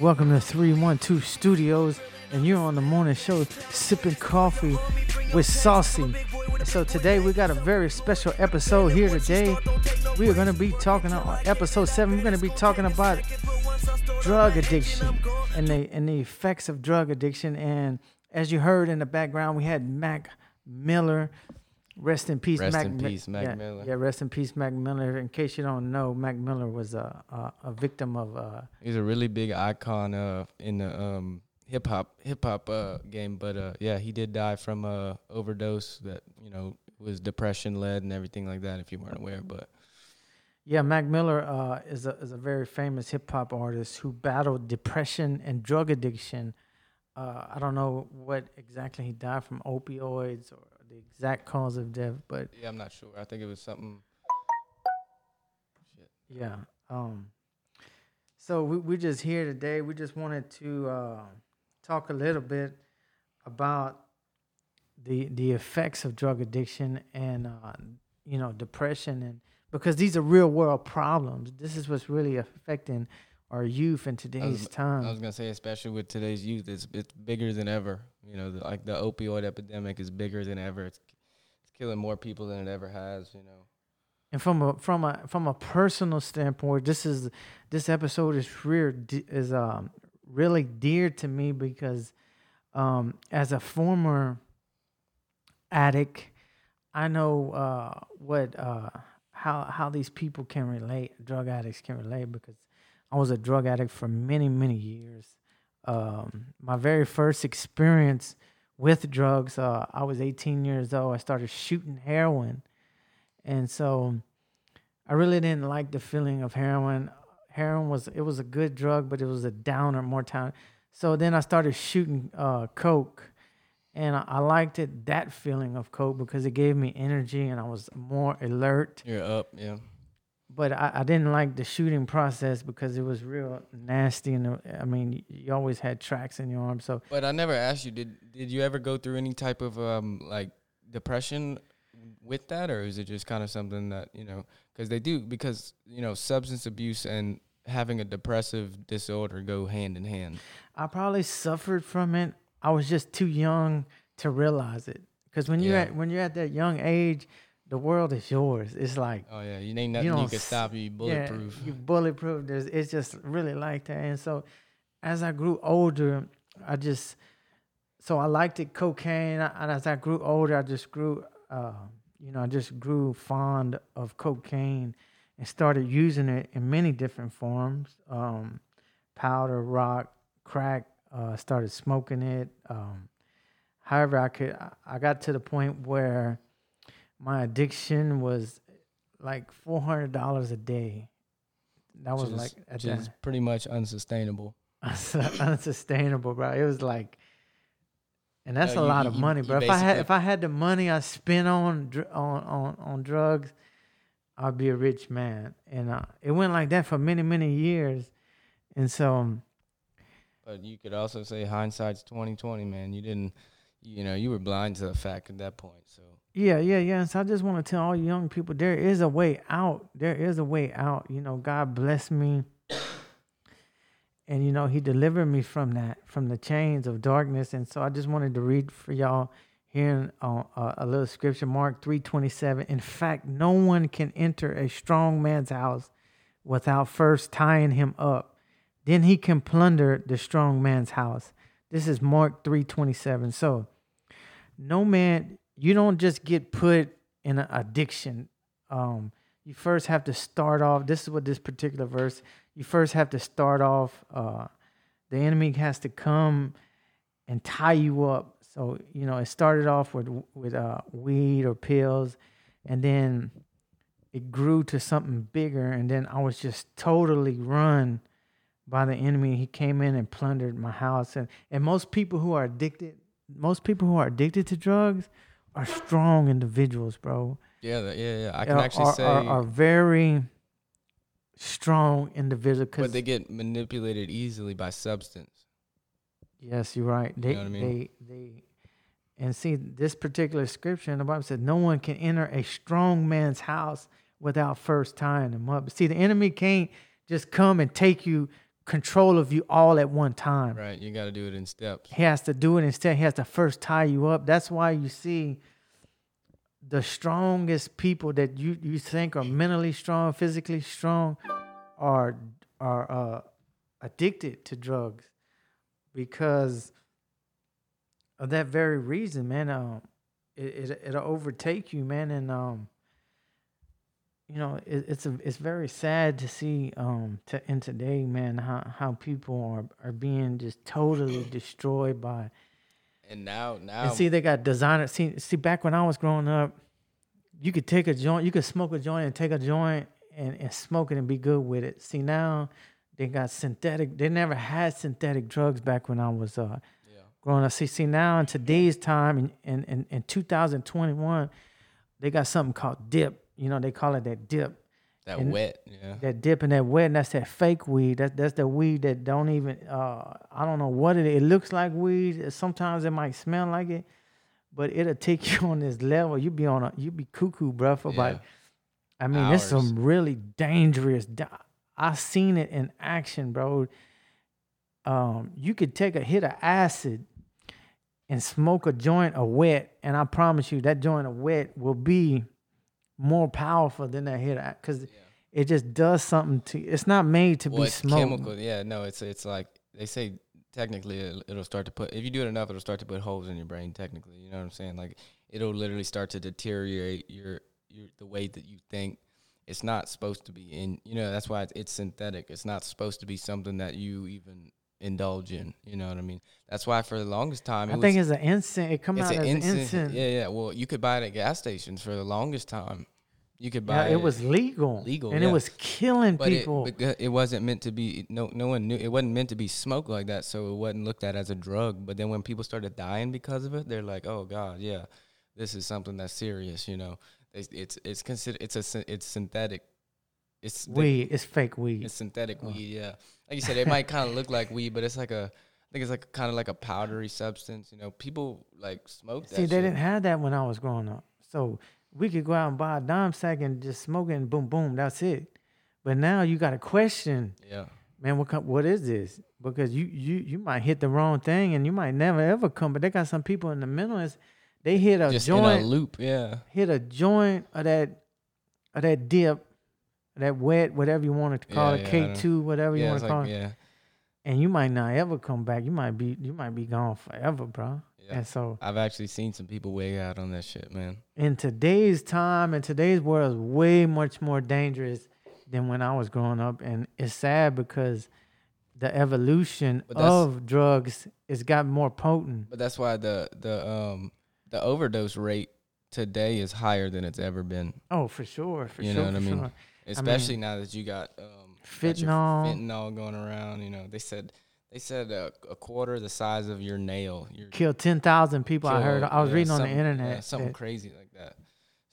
Welcome to 312 Studios, and you're on the morning show sipping coffee with Saucy. So today we got a very special episode here today. We are going to be talking on episode 7, we're going to be talking about drug addiction and the and the effects of drug addiction and as you heard in the background we had Mac Miller Rest in peace, Rest Mac. in peace, Mac yeah, Miller. Yeah, rest in peace, Mac Miller. In case you don't know, Mac Miller was a a, a victim of uh, He's a really big icon uh, in the um, hip hop hip hop uh, game, but uh, yeah, he did die from a overdose that you know was depression led and everything like that. If you weren't aware, but Yeah, Mac Miller uh, is a is a very famous hip hop artist who battled depression and drug addiction. Uh, I don't know what exactly he died from opioids or the exact cause of death, but yeah, I'm not sure. I think it was something. Shit. yeah. Um, so we we just here today. We just wanted to uh, talk a little bit about the the effects of drug addiction and uh, you know depression and because these are real world problems. This is what's really affecting our youth in today's time. I was gonna say, especially with today's youth, it's it's bigger than ever. You know, the, like the opioid epidemic is bigger than ever. It's it's killing more people than it ever has. You know. And from a from a from a personal standpoint, this is this episode is real is um really dear to me because um as a former addict, I know uh what uh how how these people can relate, drug addicts can relate because I was a drug addict for many many years. Um, my very first experience with drugs, uh, I was 18 years old. I started shooting heroin. And so I really didn't like the feeling of heroin. Heroin was it was a good drug, but it was a downer more time. So then I started shooting uh, coke, and I, I liked it that feeling of coke because it gave me energy and I was more alert. You're up, yeah. But I, I didn't like the shooting process because it was real nasty, and uh, I mean you always had tracks in your arm. So But I never asked you. Did did you ever go through any type of um like depression with that, or is it just kind of something that you know? Because they do because you know substance abuse and having a depressive disorder go hand in hand. I probably suffered from it. I was just too young to realize it. Because when you're at when you're at that young age, the world is yours. It's like Oh yeah, you ain't nothing you, don't can stop you. Bulletproof. Yeah, you bulletproof. There's it's just really like that. And so as I grew older, I just so I liked it cocaine. And as I grew older, I just grew uh, you know, I just grew fond of cocaine and started using it in many different forms. Um, powder, rock, crack, uh, started smoking it. Um, however, I could I got to the point where my addiction was like four hundred dollars a day. That was is- like at which that pretty much unsustainable. unsustainable, bro. It was like, and that's No, a you- lot you- of money, bro. If I had if I had the money I spent on on on on drugs, I'd be a rich man. And uh, it went like that for many many years, and so. um, But you could also say hindsight's twenty twenty, man. You didn't, you know, you were blind to the fact at that point. So Yeah, yeah, yeah. So I just want to tell all you young people there is a way out. There is a way out. You know, God bless me. And, you know, He delivered me from that, from the chains of darkness. And so I just wanted to read for y'all here uh, uh, a little scripture, Mark 3.27. In fact, no one can enter a strong man's house without first tying him up. Then he can plunder the strong man's house. This is Mark 3.27. So, no man you don't just get put in an addiction. Um you first have to start off this is what this particular verse you first have to start off uh the enemy has to come and tie you up. So you know it started off with with uh weed or pills and then it grew to something bigger and then i was just totally run by the enemy. He came in and plundered my house. And and most people who are addicted most people who are addicted to drugs are strong individuals, bro. yeah, yeah, yeah. I can Are- actually are, say, are, are very strong individuals. but they get manipulated easily by substance. yes, you're right. They know what I mean? they they and see this particular scripture in the Bible said no one can enter a strong man's house without first tying him up. See, the enemy can't just come and take you control of you all at one time. Right. You got to do it in steps. He has to do it instead. He has to first tie you up. That's why you see the strongest people that you, you think are mentally strong, physically strong, are are uh, addicted to drugs because of that very reason, man. Um, it, it it'll overtake you, man, and um, you know, it, it's a it's very sad to see um to in today, man, how how people are are being just totally destroyed by. And now, now, And see, they got designer. See, see, back when I was growing up, you could take a joint, you could smoke a joint and take a joint and, and smoke it and be good with it. See, now they got synthetic. They never had synthetic drugs back when I was uh yeah. growing up. See, see now in today's time in, in, in, in 2021, they got something called dip. You know, they call it that dip. that and- wet. Yeah. That dip and that wet, and that's that fake weed. That that's the weed that don't even uh I don't know what it is. It looks like weed. Sometimes it might smell like it, but it'll take you on this level. You be on a you be cuckoo, bro, for Yeah. about I mean, it's some really dangerous. da- I seen it in action, bro. Um, you could take a hit of acid and smoke a joint of wet, and I promise you that joint of wet will be more powerful than that hit because it just does something to. It's not made to well, be it's smoked. chemical. Yeah. No, it's it's like they say. Technically, it'll, it'll start to put. If you do it enough, it'll start to put holes in your brain. Technically, you know what I'm saying? Like it'll literally start to deteriorate your your the way that you think. It's not supposed to be in. You know that's why it's, it's synthetic. It's not supposed to be something that you even indulge in. You know what I mean? That's why for the longest time, it I was, think it's an incense. It comes out an as instant. incense. Yeah, yeah. Well, you could buy it at gas stations for the longest time. You could buy. Yeah, buy it was legal. Legal, and yeah. it was killing but people. It, but it wasn't meant to be. No, no one knew. It wasn't meant to be smoked like that, so it wasn't looked at as a drug. But then when people started dying because of it, they're like, "Oh God, yeah, this is something that's serious." You know, it's it's, it's considered it's a it's synthetic. It's the- weed. It's fake weed. It's synthetic Oh. weed. Yeah, like you said, it might kind of look like weed, but it's like a. I think it's like kind of like a powdery substance. You know, people like smoke that. See, they shit. didn't have that when I was growing up. So we could go out and buy a dime sack and just smoke it and boom, boom, that's it. But now you got to question, Yeah, man, what what is this? Because you you you might hit the wrong thing and you might never ever come. But they got some people in the middle. Is they hit a just in a joint, loop. Yeah, hit a joint of that of that dip, that wet, whatever you want to call Yeah, it, yeah, K two, whatever you want to call like, it. yeah, And you might not ever come back. You might be you might be gone forever, bro. yeah. And so I've actually seen some people wig out on that shit, man. in today's time and today's world is way much more dangerous than when I was growing up. And it's sad because the evolution of drugs has got more potent. But that's why the the um the overdose rate today is higher than it's ever been. Oh, for sure, for You sure, know what for I mean? sure. Especially now that you got um got Fentanyl. fentanyl going around. You know, they said they said a, a quarter the size of your nail. Your Killed ten thousand people. I heard. I was yeah, reading on the internet. yeah, something that crazy like that.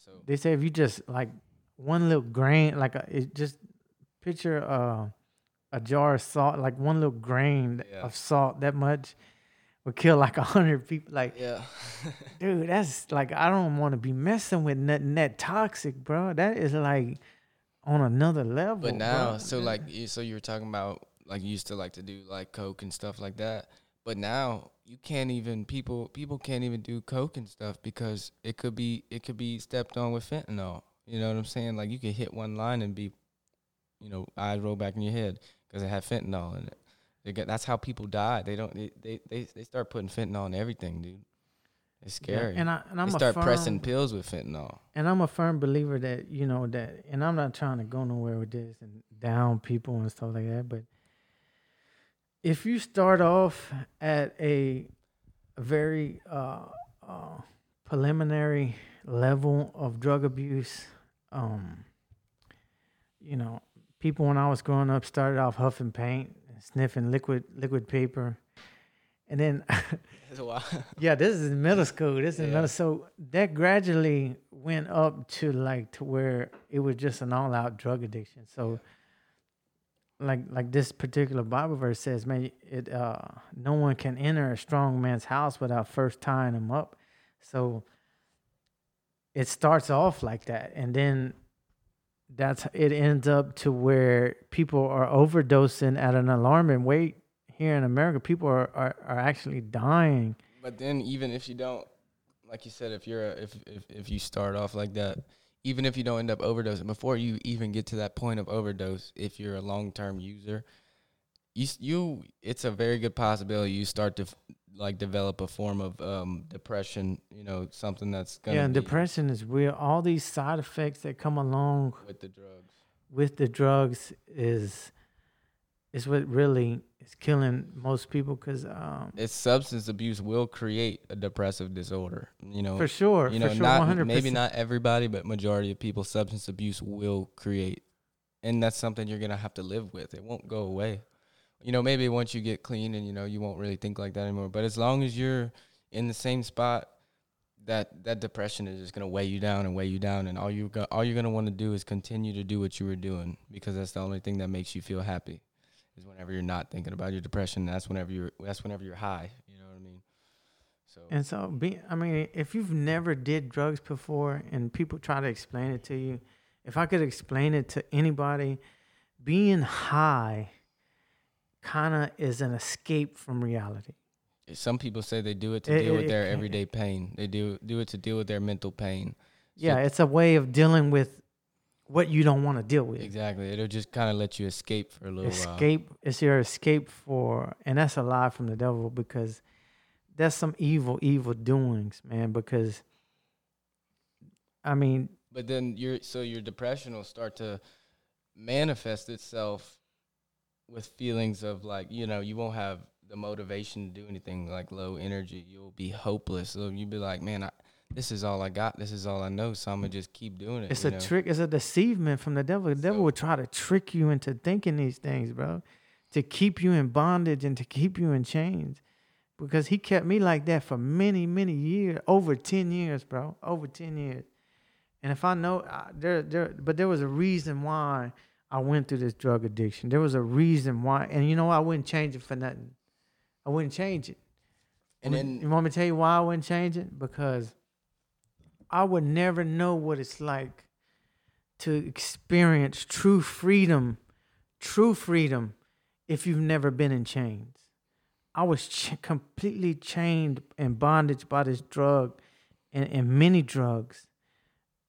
So they say if you just like one little grain, like a, it just picture uh, a jar of salt, like one little grain Yeah. of salt, that much would kill like a hundred people. Like yeah, Dude, that's like I don't want to be messing with nothing that toxic, bro. That is like on another level. but now bro. so like you- so you were talking about like you used to like to do like coke and stuff like that. But now you can't even people people can't even do coke and stuff because it could be it could be stepped on with fentanyl. You know what I'm saying? Like you could hit one line and be, you know, eyes roll back in your head because it had fentanyl in it. That's how people die. They don't they they they start putting fentanyl in everything, dude. It's Yeah, scary. And I and I'm they start firm, pressing pills with fentanyl. and I'm a firm believer that you know that, and I'm not trying to go nowhere with this and down people and stuff like that. But if you start off at a very uh, uh, preliminary level of drug abuse, um, you know, people when I was growing up started off huffing paint, sniffing liquid liquid paper, and then yeah, this is in middle school. This is Yeah. middle so that gradually went up to like to where it was just an all out drug addiction. So like like this particular Bible verse says, man, it uh no one can enter a strong man's house without first tying him up. So it starts off like that and then that's it ends up to where people are overdosing at an alarming rate here in America. People are, are, are actually dying. But then even if you don't, like you said, if you're a, if, if if you start off like that, even if you don't end up overdosing, before you even get to that point of overdose, if you're a long term user, you you it's a very good possibility you start to f- like develop a form of um, depression. You know, something that's gonna Yeah, and be depression is where All these side effects that come along with the drugs. with the drugs is is what really is killing most people because um, It's substance abuse will create a depressive disorder. You know, for sure, you know, for sure, not 100%. maybe not everybody, but majority of people, substance abuse will create, and that's something you're gonna have to live with. It won't go away. You know, maybe once you get clean and you know you won't really think like that anymore. But as long as you're in the same spot, that that depression is just gonna weigh you down and weigh you down, and all you go, all you're gonna want to do is continue to do what you were doing because that's the only thing that makes you feel happy. Is whenever you're not thinking about your depression. That's whenever you're that's whenever you're high. You know what I mean? So And so, be I mean, if you've never did drugs before, and people try to explain it to you, if I could explain it to anybody, being high kind of is an escape from reality. Some people say they do it to It- deal it- with their can- everyday pain. They do do it to deal with their mental pain. So Yeah, it's a way of dealing with what you don't want to deal with. exactly. It'll just kind of let you escape for a little while. escape it's your escape for and that's a lie from the devil because that's some evil evil doings man because i mean But then your so your depression will start to manifest itself with feelings of like you know you won't have the motivation to do anything like low energy. You'll be hopeless. So you'll be like, man, I, this is all I got. This is all I know. So I'm gonna just keep doing it. it's a know? trick it's a deceivement from the devil the devil So- will try to trick you into thinking these things bro to keep you in bondage and to keep you in chains because he kept me like that for many many years over 10 years bro over 10 years and if i know I, there there but there was a reason why i went through this drug addiction there was a reason why and you know i wouldn't change it for nothing i wouldn't change it And then you want me to tell you why I wouldn't change it? Because I would never know what it's like to experience true freedom, true freedom, if you've never been in chains. I was ch- completely chained and bondage by this drug and, and many drugs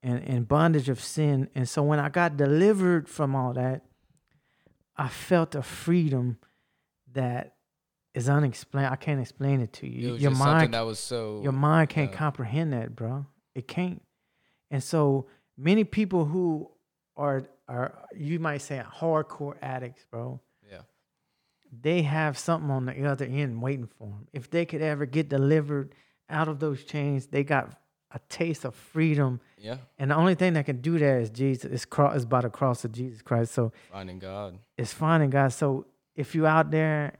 and, and bondage of sin. And so when I got delivered from all that, I felt a freedom that is unexplained. I can't explain it to it you. was Your mind that was so your mind can't uh, comprehend that, bro. It can't. And so many people who are are you might say hardcore addicts, bro. yeah. They have something on the other end waiting for them. If they could ever get delivered out of those chains, they got a taste of freedom. Yeah. And the only thing that can do that is Jesus. It's cross is by the cross of Jesus Christ. So Finding God. it's finding God. So if you're out there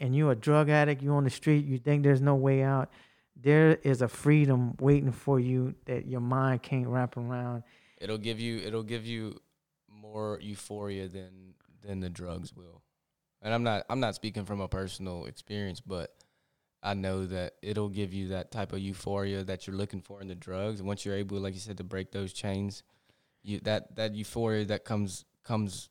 and you're a drug addict, you're on the street, you think there's no way out, there is a freedom waiting for you that your mind can't wrap around. It'll give you it'll give you more euphoria than than the drugs will. And I'm not I'm not speaking from a personal experience, but I know that it'll give you that type of euphoria that you're looking for in the drugs. And once you're able, like you said, to break those chains, you that that euphoria that comes comes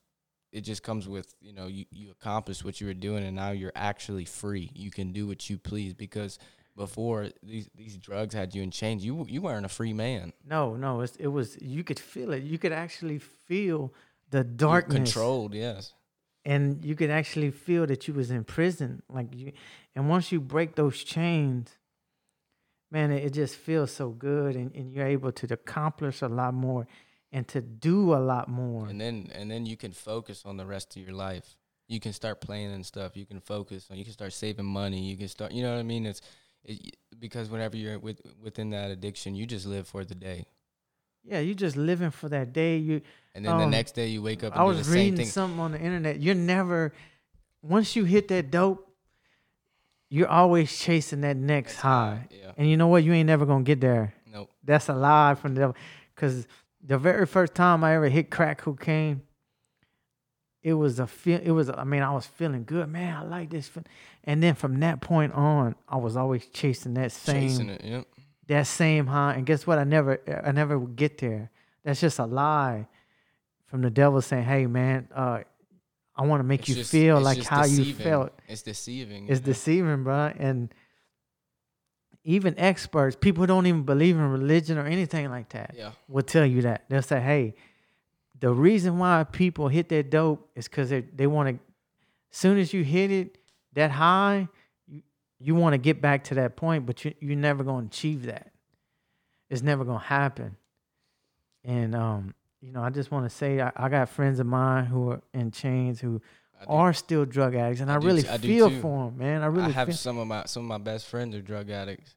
it just comes with, you know, you, you accomplished what you were doing and now you're actually free. You can do what you please because before these these drugs had you in chains, you you weren't a free man. No, no, it's, it was you could feel it. You could actually feel the You're darkness, controlled, yes. and you could actually feel that you was in prison. Like you, and once you break those chains, man, it, it just feels so good, and, and you're able to accomplish a lot more, and to do a lot more. and then and then you can focus on the rest of your life you can start playing and stuff you can focus on you can start saving money you can start you know what i mean it's it, because whenever you're with, within that addiction you just live for the day Yeah, you just living for that day. You and then the Um, next day you wake up and I was the reading thing something on the internet. You're never once you hit that dope, you're always chasing that next high, yeah. And you know what? You ain't never gonna get there. nope That's a lie from the devil. Cause the very first time I ever hit crack cocaine, it was a feel. It was. I mean, I was feeling good, man. I like this. feel-" And then from that point on, I was always chasing that same chasing it yep that same high. And guess what? I never, I never would get there. That's just a lie from the devil saying, "Hey, man, uh, I want to make It's you just- feel like how you felt." It's deceiving. It's know? deceiving, bro. And even experts, people who don't even believe in religion or anything like that, Yeah. will tell you that. They'll say, "Hey, the reason why people hit that dope is because they they want to. Soon as you hit it that high, you you want to get back to that point, but you you're never going to achieve that. It's never going to happen. And um, you know, I just want to say, I, I got friends of mine who are in chains who are still drug addicts, and I, I really t- I feel for them, man. I really I have feel. some of my some of my best friends are drug addicts.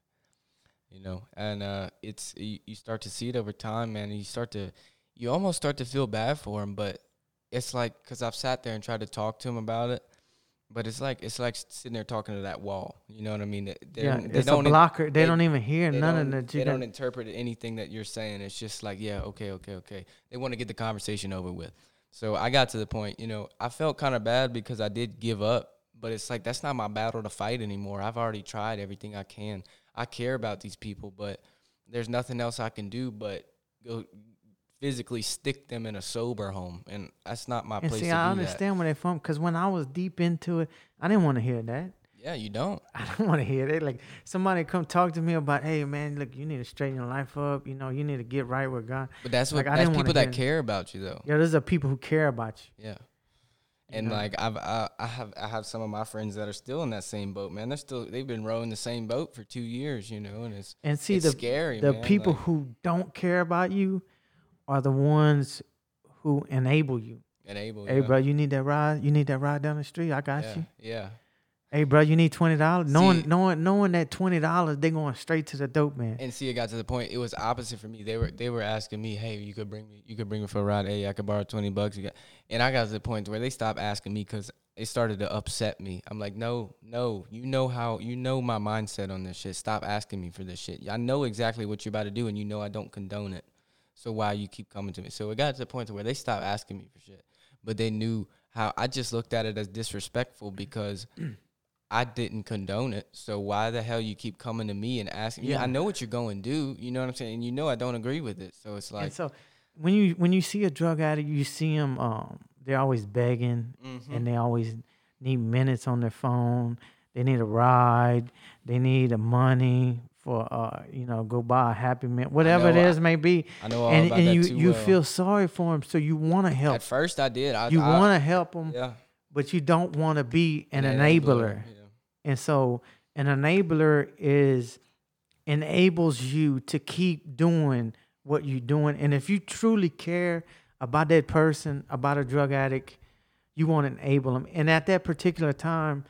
You know, and uh, it's you, you start to see it over time, man. You start to, you almost start to feel bad for them, but it's like because I've sat there and tried to talk to them about it, but it's like it's like sitting there talking to that wall. You know what I mean? They, they're- Yeah, they it's a don't in- blocker. They, they- don't even hear none of that. they don't interpret anything that you're saying. It's just like, yeah, okay, okay, okay. They want to get the conversation over with. So I got to the point, you know, I felt kind of bad because I did give up, but it's like that's not my battle to fight anymore. I've already tried everything I can. I care about these people, but there's nothing else I can do but go physically stick them in a sober home, and that's not my and place see, to I understand where they're from because when I was deep into it, I didn't want to hear that. that. Yeah, you don't. I don't want to hear that. Like somebody come talk to me about, hey man, look, you need to straighten your life up. You know, you need to get right with God. But that's what Like, I that's people that care about you though. Yeah, those are people who care about you. Yeah. you And know? like I've I, I have I have some of my friends that are still in that same boat, man. They're still they've been rowing the same boat for two years, you know, and it's and see it's the scary. the man, people like, who don't care about you are the ones who enable you. enable. Hey, yeah. bro, you need that ride. You need that ride down the street. I got yeah, you. yeah. Hey, bro, you need twenty dollars. Knowing, knowing, knowing that twenty dollars, they going straight to the dope man. And see, it got to the point. It was opposite for me. They were they were asking me, "Hey, you could bring me, you could bring me for a ride. Hey, I could borrow twenty bucks." And I got to the point where they stopped asking me because it started to upset me. I'm like, "No, no, you know how, you know my mindset on this shit. Stop asking me for this shit. I know exactly what you're about to do, and you know I don't condone it. So why you keep coming to me?" So it got to the point to where they stopped asking me for shit, but they knew how. I just looked at it as disrespectful because. I didn't condone it. So why the hell you keep coming to me and asking? Yeah, Yeah. I know what you're going to do. You know what I'm saying? And you know I don't agree with it. So it's like, and so, when you when you see a drug addict, you see them. Um, they're always begging, mhm. and they always need minutes on their phone. They need a ride. They need a money for uh, you know, go buy a happy meal, whatever it know, I- may be. I know all And about and that you too you well. feel sorry for them, so you want to help. At first, I did. I, You want to help them, yeah, but you don't want to be an, an enabler. Yeah. And so an enabler is enables you to keep doing what you're doing. And if you truly care about that person, about a drug addict, you want to enable them. And at that particular time,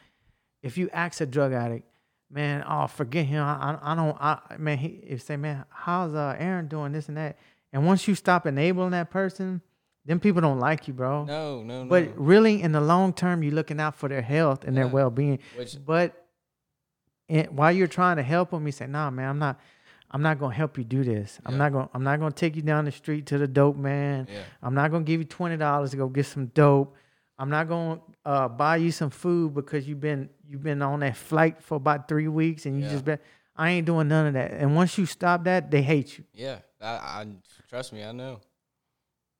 if you ask a drug addict, man, oh, forget him. I, I, I don't, I, man, he, if say, man, how's uh, Aaron doing this and that? And once you stop enabling that person, then people don't like you, bro. No, no, no. But really, in the long term, you're looking out for their health and their well being. But and while you're trying to help them, you say, "Nah, man, I'm not. I'm not gonna help you do this. I'm Yeah. not gonna. I'm not gonna take you down the street to the dope man. yeah, I'm not gonna give you twenty dollars to go get some dope. I'm not gonna uh, buy you some food because you've been you've been on that flight for about three weeks and you Yeah. just been. I ain't doing none of that. And once you stop that, they hate you. yeah. I, I trust me. I know.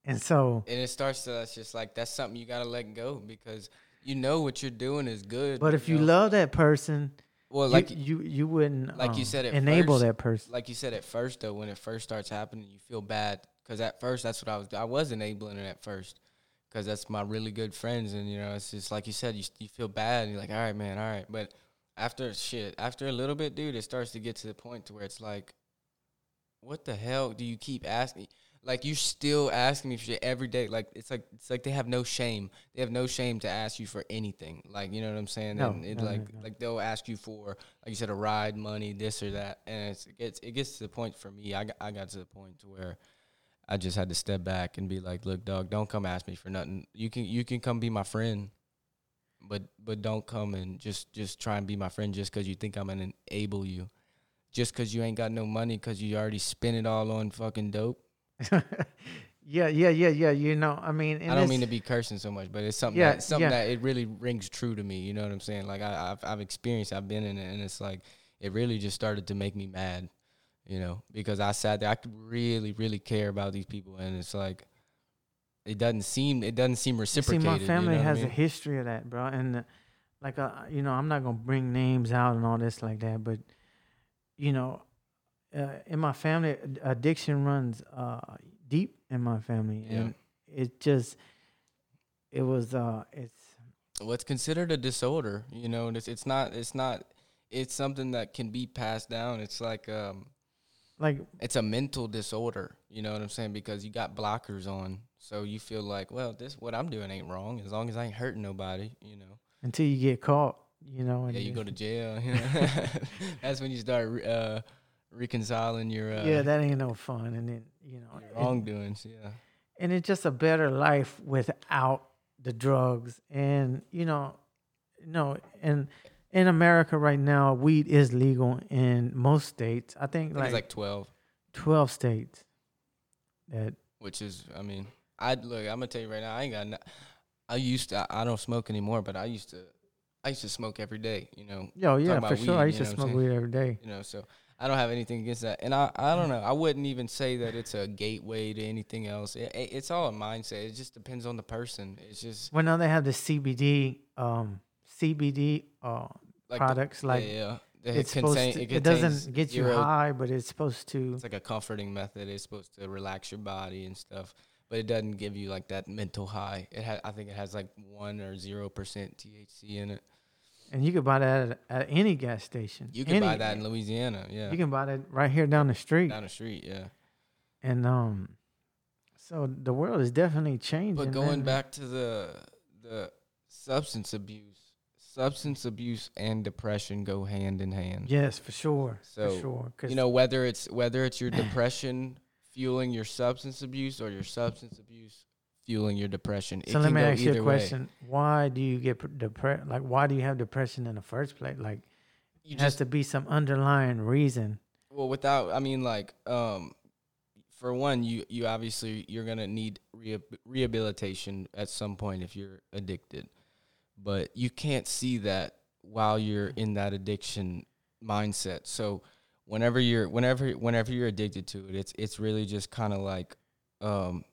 And so And it starts to. It's just like that's something you gotta let go because you know what you're doing is good. But if you know? love that person, well, like you, you wouldn't like you um, said enable first, that person. like you said at first though, when it first starts happening, you feel bad because at first that's what I was. I was enabling it at first because that's my really good friends, and you know it's just like you said, you you feel bad, and you're like, all right, man, all right, but after shit, after a little bit, dude, it starts to get to the point to where it's like, what the hell do you keep asking? Like you're still asking me for shit every day. Like it's like it's like they have no shame. They have no shame to ask you for anything. Like you know what I'm saying? No, and it no, like no. like they'll ask you for like you said a ride, money, this or that, and it's, it gets it gets to the point for me. I got, I got to the point to where I just had to step back and be like, look, dog, don't come ask me for nothing. You can you can come be my friend, but but don't come and just just try and be my friend just because you think I'm gonna enable you, just because you ain't got no money because you already spent it all on fucking dope. yeah, yeah, yeah, yeah. You know, I mean, and I don't mean to be cursing so much, but it's something Yeah, that something yeah. that it really rings true to me. You know what I'm saying? Like I, I've I've experienced, I've been in it, and it's like it really just started to make me mad. You know, because I sat there, I could really, really care about these people, and it's like it doesn't seem it doesn't seem reciprocated. See, my family you know what I has a mean? history of that, bro. And uh, like, uh, you know, I'm not gonna bring names out and all this like that, but you know, uh, in my family, addiction runs uh, deep in my family, Yeah. and it just, it was, uh, it's what's considered a disorder you know and it's, it's not it's not it's something that can be passed down it's like um like it's a mental disorder you know what i'm saying because you got blockers on so you feel like well this what i'm doing ain't wrong as long as i ain't hurting nobody you know until you get caught, you know. And yeah you go to jail you know? that's when you start uh reconciling your uh yeah, that ain't no fun, and then you know, wrongdoings yeah and it's just a better life without the drugs and you know no and in america right now weed is legal in most states. I think I think like, it's like 12 12 states that which is i mean i look i'm gonna tell you right now i ain't got no, i used to I, I don't smoke anymore but i used to i used to smoke every day you know. Yo yeah for sure. i used to know what I'm smoke weed every day. You know so i don't have anything against that. And i i don't know i wouldn't even say that it's a gateway to anything else. It, it- it's all a mindset. It just depends on the person. It's just well now they have the cbd um cbd uh like the- products like yeah, yeah. It it's supposed to, it, contains doesn't get you zero- high but it's supposed to it's like a comforting method. It's supposed to relax your body and stuff but it doesn't give you like that mental high. It ha- i think it has like 1 or 0% thc in it. And you can buy that at, at any gas station you can buy that in louisiana yeah. You can buy that right here down the street. Down the street yeah. And um so the world is definitely changing But going man. back to the the substance abuse, substance abuse and depression go hand in hand. yes for sure So, for sure 'cause- You know whether it's whether it's your depression fueling your substance abuse or your substance abuse fueling your depression. It so let can me ask you a way. question why do you get depressed like why do you have depression in the first place like You it has just to be some underlying reason well without I mean like um for one you you obviously you're going to need rehab- rehabilitation at some point if you're addicted. But you can't see that while you're in that addiction mindset. So whenever you're whenever whenever you're addicted to it, it's it's really just kind of like um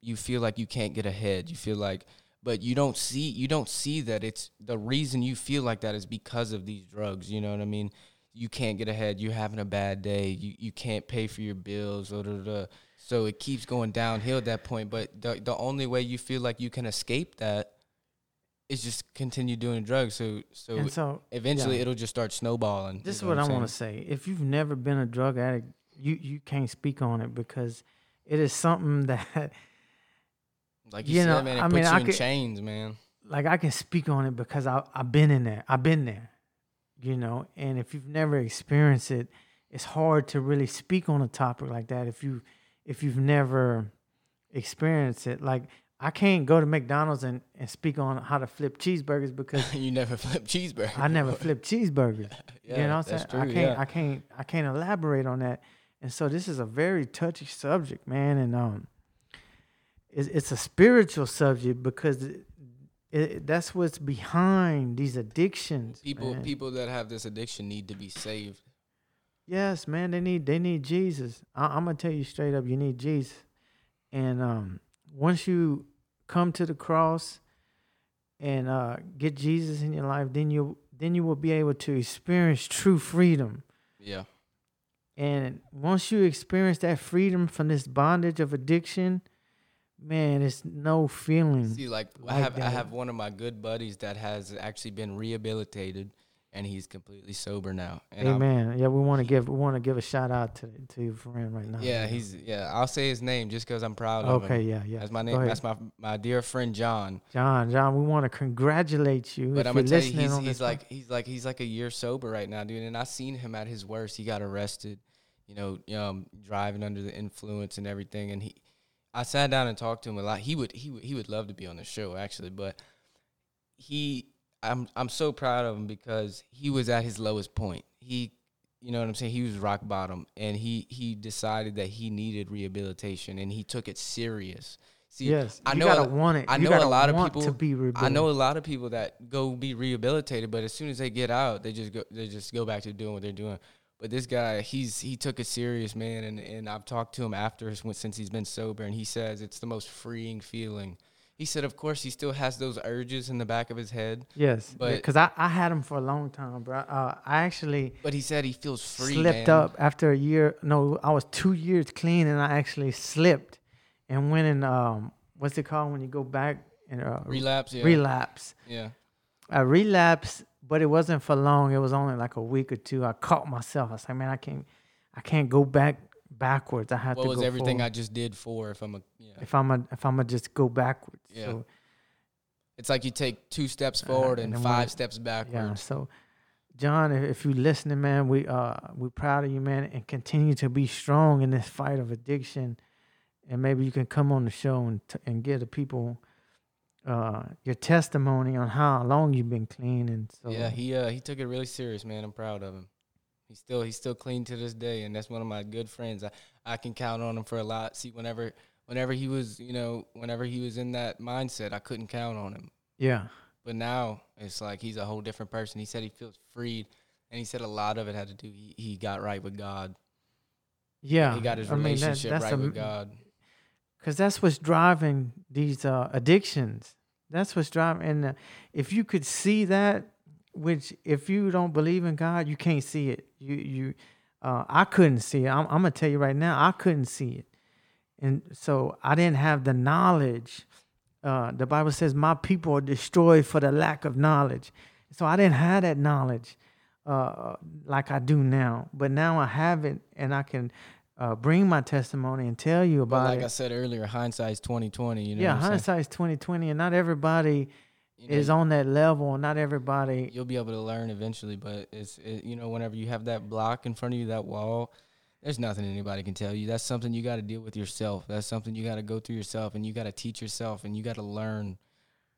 you feel like you can't get ahead. You feel like but you don't see you don't see that it's the reason you feel like that is because of these drugs, you know what I mean? You can't get ahead, you're having a bad day, you you can't pay for your bills da, da, da. so it keeps going downhill at that point, but the the only way you feel like you can escape that is just continue doing drugs. So so so eventually yeah. it'll just start snowballing. this is know what i want to say if you've never been a drug addict you you can't speak on it because it is something that Like you, you said, know, man, it I puts mean, you I in could- chains, man. like I can speak on it because I I've been in there. I've been there. You know, and if you've never experienced it, it's hard to really speak on a topic like that if you if you've never experienced it. Like I can't go to McDonald's and, and speak on how to flip cheeseburgers because you never flip cheeseburger. I never flip cheeseburgers. Yeah, you know what I'm saying? I can't yeah. I can't I can't elaborate on that. And so this is a very touchy subject, man, and um it's, it's a spiritual subject because it, it, that's what's behind these addictions. People man. people that have this addiction need to be saved. Yes, man, they need they need Jesus. I, I'm gonna tell you straight up, you need Jesus. And um, once you come to the cross and uh, get Jesus in your life, then you then you will be able to experience true freedom. Yeah. And once you experience that freedom from this bondage of addiction, man, it's no feeling. See, like, I like have I have one of my good buddies that has actually been rehabilitated, and he's completely sober now. And I'm- Amen. Yeah, we want to give we want to give a shout out to to your friend right now. yeah, he's yeah. I'll say his name just because I'm proud of okay. him. Okay, yeah, yeah. That's my name. That's my my dear friend John. John. John, we want to congratulate you. But I'm you're gonna tell you, he's, he's like he's like he's like a year sober right now, dude. And I seen him at his worst. He got arrested, you know, um, driving under the influence and everything. And he, I sat down and talked to him a lot. He would he would he would love to be on the show actually, but he, I'm I'm so proud of him because he was at his lowest point. He, you know what I'm saying. He was rock bottom, and he he decided that he needed rehabilitation, and he took it serious. See, yes, I you know gotta a- want it. I You know a lot of people- to be I know a lot of people that go be rehabilitated, but as soon as they get out, they just go they just go back to doing what they're doing. But this guy, he's he took it serious, man, and and I've talked to him after since he's been sober, and he says it's the most freeing feeling. He said, of course, he still has those urges in the back of his head. Yes, But- because I, I had them for a long time, bro. Uh, I actually But he said he feels free. slipped man. up after a year. No, I was two years clean, and I actually slipped and went in. Um, what's it called when you go back and uh, relapse. Yeah, relapse? yeah. I relapsed, but it wasn't for long. It was only like a week or two. I caught myself. I was like, man, I can't, I can't go back backwards. I have What to was everything I just did for? If I'm a, yeah. if I'm a, if I'm a just go backwards. Yeah. So, It's like you take two steps Uh, forward and and, five steps steps yeah. So, John, if, if you listening, man, we uh we're proud of you, man, and continue to be strong in this fight of addiction. And maybe you can come on the show and t- and give the people uh your testimony on how long you've been clean and so yeah, he uh he took it really serious, man. I'm proud of him. He's still he's still clean to this day, and that's one of my good friends. I, I can count on him for a lot. See, whenever whenever he was, you know, whenever he was in that mindset, I couldn't count on him. yeah But now it's like he's a whole different person. He said he feels freed, and he said a lot of it had to do he, he got right with God. yeah he got his I mean, that- relationship right a- with God. because that's what's driving these uh, addictions. That's what's driving. And uh, if you could see that, which if you don't believe in God, you can't see it. You you, uh, I couldn't see it. I'm, I'm gonna tell you right now, I couldn't see it, and so I didn't have the knowledge. Uh, the Bible says, "My people are destroyed for the lack of knowledge." So I didn't have that knowledge uh, like I do now. But now I have it, and I can uh, bring my testimony and tell you But about like it. Like I said earlier, hindsight's twenty twenty. You know, yeah, hindsight's twenty twenty, and not everybody You know, is on that level. Not everybody. you'll be able to learn eventually but it's it, you know whenever you have that block in front of you that wall there's nothing anybody can tell you that's something you got to deal with yourself that's something you got to go through yourself and you got to teach yourself and you got to learn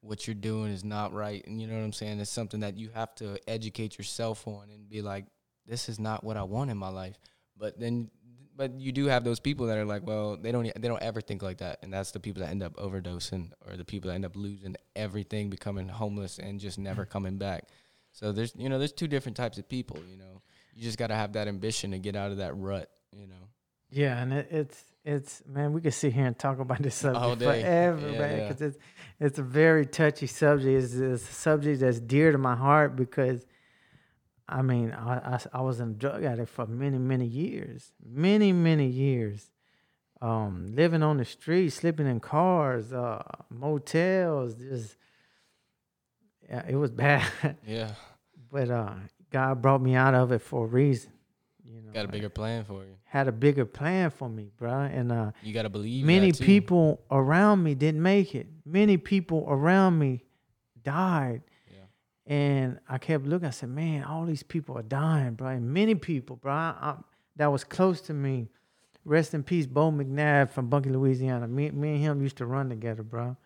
what you're doing is not right and you know what i'm saying it's something that you have to educate yourself on and be like this is not what i want in my life but then but you do have those people that are like well they don't they don't ever think like that. And that's the people that end up overdosing or the people that end up losing everything becoming homeless and just never mm. coming back. So there's you know there's two different types of people you know. You just got to have that ambition to get out of that rut you know. Yeah, and it, it's it's man, we could sit here and talk about this subject forever, Yeah, man, yeah. because it's it's a very touchy subject. It's, it's a subject that's dear to my heart because, I mean, I, I, I was a drug addict for many many years, many many years, um, living on the street, sleeping in cars, uh, motels, just yeah, it was bad. yeah but uh, God brought me out of it for a reason. You know, got a bigger plan for you had a bigger plan for me, bruh. And uh, you got to believe many people around me didn't make it. Many people around me died. And I kept looking. I said, "Man, all these people are dying, bro. And many people, bro, I, I, that was close to me. Rest in peace, Bo McNabb from Bunkie, Louisiana. Me, me and him used to run together, bro.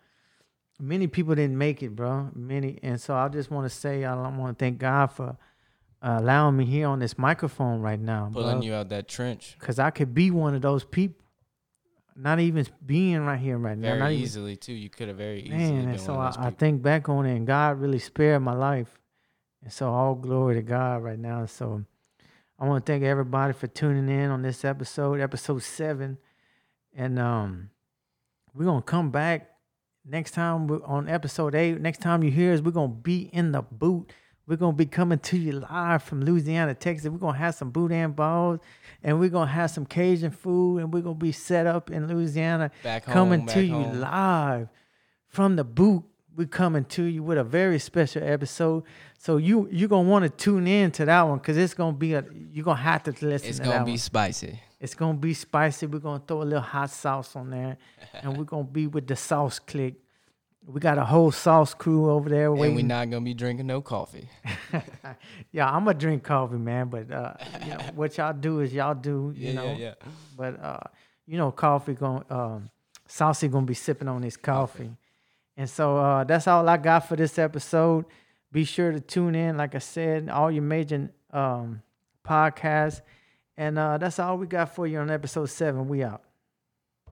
Many people didn't make it, bro. Many, and so I just want to say, I want to thank God for uh, allowing me here on this microphone right now, pulling bro. you out that trench Cause I could be one of those people. Not even being right here right now. very Not even, easily too you could have very easily man, and so I, I think back on it, and God really spared my life. And so all glory to God right now. So I want to thank everybody for tuning in on this episode, episode seven. And um, we're gonna come back next time on episode eight. Next time you hear us, we're gonna be in the boot. We're gonna be coming to you live from Louisiana, Texas. We're gonna have some boudin balls, and we're gonna have some Cajun food, and we're gonna be set up in Louisiana back home coming back to you live from the boot. We're coming to you with a very special episode. So you you're gonna want to tune in to that one because it's gonna be a you're gonna have to listen it's to gonna be one. spicy It's gonna be spicy. We're gonna throw a little hot sauce on there, and we're gonna be with the sauce click. We got a whole sauce crew over there and waiting. we not gonna be drinking no coffee yeah, I'm gonna drink coffee, man. But uh, you know what y'all do is y'all do. You yeah know, yeah yeah but uh, you know, coffee going um, Saucy gonna be sipping on his coffee, and so uh, that's all I got for this episode. Be sure to tune in, like I said, all your major um, podcasts, and uh, that's all we got for you on episode seven. We out.